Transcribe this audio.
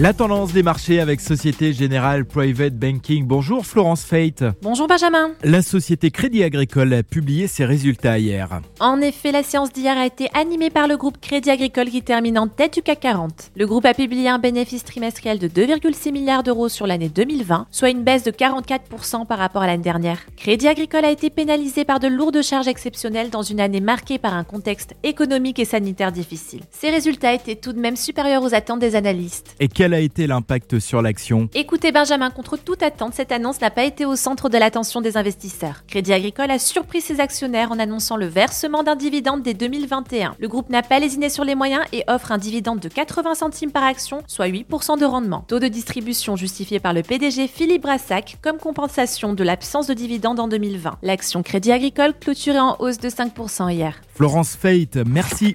La tendance des marchés avec Société Générale Private Banking. Bonjour Florence Fate. Bonjour Benjamin. La société Crédit Agricole a publié ses résultats hier. En effet, la séance d'hier a été animée par le groupe Crédit Agricole qui termine en tête du CAC 40. Le groupe a publié un bénéfice trimestriel de 2,6 milliards d'euros sur l'année 2020, soit une baisse de 44% par rapport à l'année dernière. Crédit Agricole a été pénalisé par de lourdes charges exceptionnelles dans une année marquée par un contexte économique et sanitaire difficile. Ces résultats étaient tout de même supérieurs aux attentes des analystes. Et quel a été l'impact sur l'action? Écoutez Benjamin, contre toute attente, cette annonce n'a pas été au centre de l'attention des investisseurs. Crédit Agricole a surpris ses actionnaires en annonçant le versement d'un dividende dès 2021. Le groupe n'a pas lésiné sur les moyens et offre un dividende de 80 centimes par action, soit 8% de rendement. Taux de distribution justifié par le PDG Philippe Brassac comme compensation de l'absence de dividende en 2020. L'action Crédit Agricole clôturée en hausse de 5% hier. Florence Fate, merci.